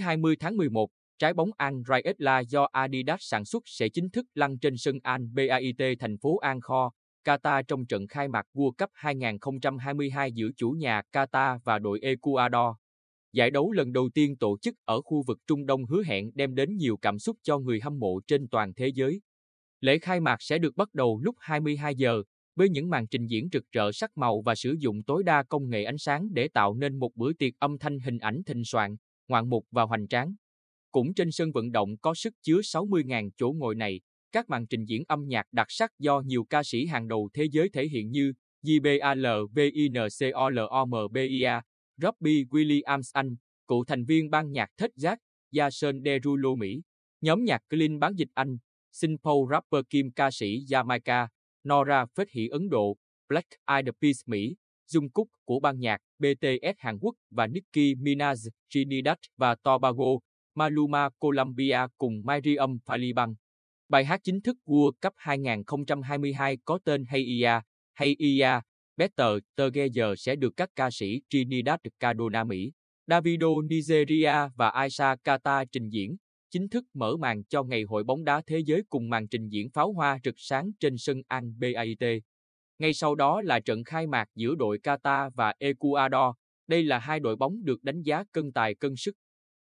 20 tháng 11, trái bóng An Raetla do Adidas sản xuất sẽ chính thức lăn trên sân Al Bait thành phố Angkor, Qatar trong trận khai mạc World Cup 2022 giữa chủ nhà Qatar và đội Ecuador. Giải đấu lần đầu tiên tổ chức ở khu vực Trung Đông hứa hẹn đem đến nhiều cảm xúc cho người hâm mộ trên toàn thế giới. Lễ khai mạc sẽ được bắt đầu lúc 22 giờ, với những màn trình diễn rực rỡ sắc màu và sử dụng tối đa công nghệ ánh sáng để tạo nên một bữa tiệc âm thanh hình ảnh thịnh soạn, ngoạn mục và hoành tráng. Cũng trên sân vận động có sức chứa 60.000 chỗ ngồi này, các màn trình diễn âm nhạc đặc sắc do nhiều ca sĩ hàng đầu thế giới thể hiện như JBALVINCOLOMBIA, Robbie Williams Anh, cựu thành viên ban nhạc Thết Giác, Jason Derulo Mỹ, nhóm nhạc Clean bán dịch Anh, Sinpo rapper Kim ca sĩ Jamaica, Nora Phết Hỷ Ấn Độ, Black Eyed Peas Mỹ, Jungkook của ban nhạc BTS Hàn Quốc và Nicki Minaj Trinidad và Tobago, Maluma Colombia cùng Miriam Phaliban. Bài hát chính thức World Cup 2022 có tên Hey Ia, Hey Ia, Better Together sẽ được các ca sĩ Trinidad Cardona Mỹ, Davido Nigeria và Aisha Kata trình diễn, chính thức mở màn cho ngày hội bóng đá thế giới cùng màn trình diễn pháo hoa rực sáng trên sân An Bait. Ngay sau đó là trận khai mạc giữa đội Qatar và Ecuador. Đây là hai đội bóng được đánh giá cân tài cân sức.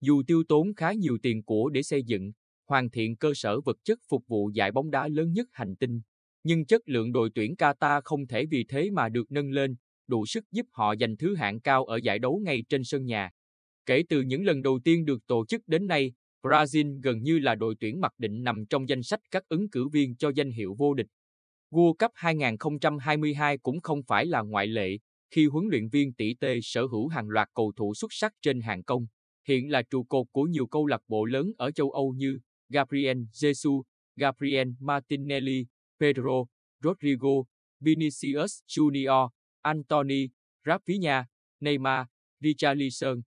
Dù tiêu tốn khá nhiều tiền của để xây dựng, hoàn thiện cơ sở vật chất phục vụ giải bóng đá lớn nhất hành tinh, nhưng chất lượng đội tuyển Qatar không thể vì thế mà được nâng lên, đủ sức giúp họ giành thứ hạng cao ở giải đấu ngay trên sân nhà. Kể từ những lần đầu tiên được tổ chức đến nay, Brazil gần như là đội tuyển mặc định nằm trong danh sách các ứng cử viên cho danh hiệu vô địch. World Cup 2022 cũng không phải là ngoại lệ, khi huấn luyện viên tỷ tê sở hữu hàng loạt cầu thủ xuất sắc trên hàng công, hiện là trụ cột của nhiều câu lạc bộ lớn ở châu Âu như Gabriel Jesus, Gabriel Martinelli, Pedro, Rodrigo, Vinicius Junior, Anthony, Rafinha, Neymar, Richarlison.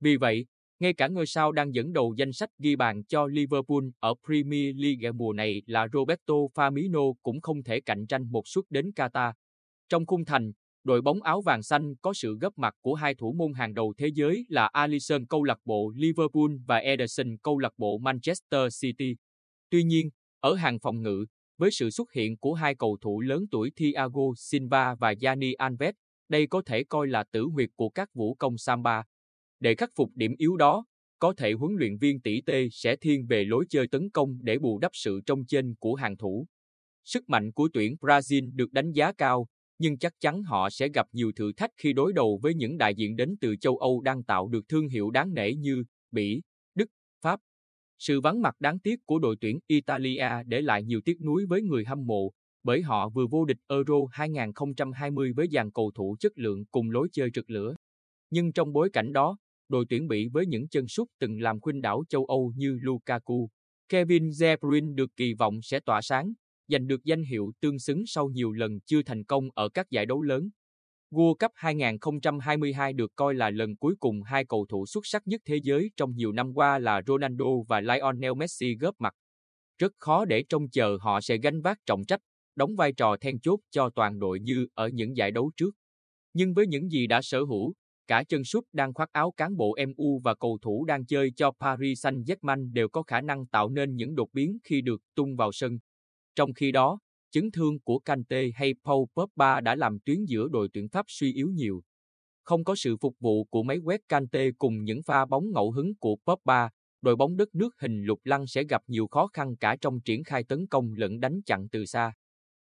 Vì vậy, ngay cả ngôi sao đang dẫn đầu danh sách ghi bàn cho Liverpool ở Premier League mùa này là Roberto Firmino cũng không thể cạnh tranh một suất đến Qatar. Trong khung thành, đội bóng áo vàng xanh có sự góp mặt của hai thủ môn hàng đầu thế giới là Alisson câu lạc bộ Liverpool và Ederson câu lạc bộ Manchester City. Tuy nhiên, ở hàng phòng ngự, với sự xuất hiện của hai cầu thủ lớn tuổi Thiago Silva và Gianni Alves, đây có thể coi là tử huyệt của các vũ công Samba. Để khắc phục điểm yếu đó, có thể huấn luyện viên tỷ tê sẽ thiên về lối chơi tấn công để bù đắp sự trông chênh của hàng thủ. Sức mạnh của tuyển Brazil được đánh giá cao, nhưng chắc chắn họ sẽ gặp nhiều thử thách khi đối đầu với những đại diện đến từ châu Âu đang tạo được thương hiệu đáng nể như Bỉ, Đức, Pháp. Sự vắng mặt đáng tiếc của đội tuyển Italia để lại nhiều tiếc nuối với người hâm mộ, bởi họ vừa vô địch Euro 2020 với dàn cầu thủ chất lượng cùng lối chơi rực lửa. Nhưng trong bối cảnh đó, đội tuyển Bỉ với những chân sút từng làm khuynh đảo châu Âu như Lukaku, Kevin De Bruyne được kỳ vọng sẽ tỏa sáng, giành được danh hiệu tương xứng sau nhiều lần chưa thành công ở các giải đấu lớn. World Cup 2022 được coi là lần cuối cùng hai cầu thủ xuất sắc nhất thế giới trong nhiều năm qua là Ronaldo và Lionel Messi góp mặt. Rất khó để trông chờ họ sẽ gánh vác trọng trách, đóng vai trò then chốt cho toàn đội như ở những giải đấu trước. Nhưng với những gì đã sở hữu, cả chân sút đang khoác áo cán bộ MU và cầu thủ đang chơi cho Paris Saint-Germain đều có khả năng tạo nên những đột biến khi được tung vào sân. Trong khi đó, chấn thương của Kante hay Paul Pogba đã làm tuyến giữa đội tuyển Pháp suy yếu nhiều. Không có sự phục vụ của máy quét Kante cùng những pha bóng ngẫu hứng của Pogba, đội bóng đất nước hình lục lăng sẽ gặp nhiều khó khăn cả trong triển khai tấn công lẫn đánh chặn từ xa.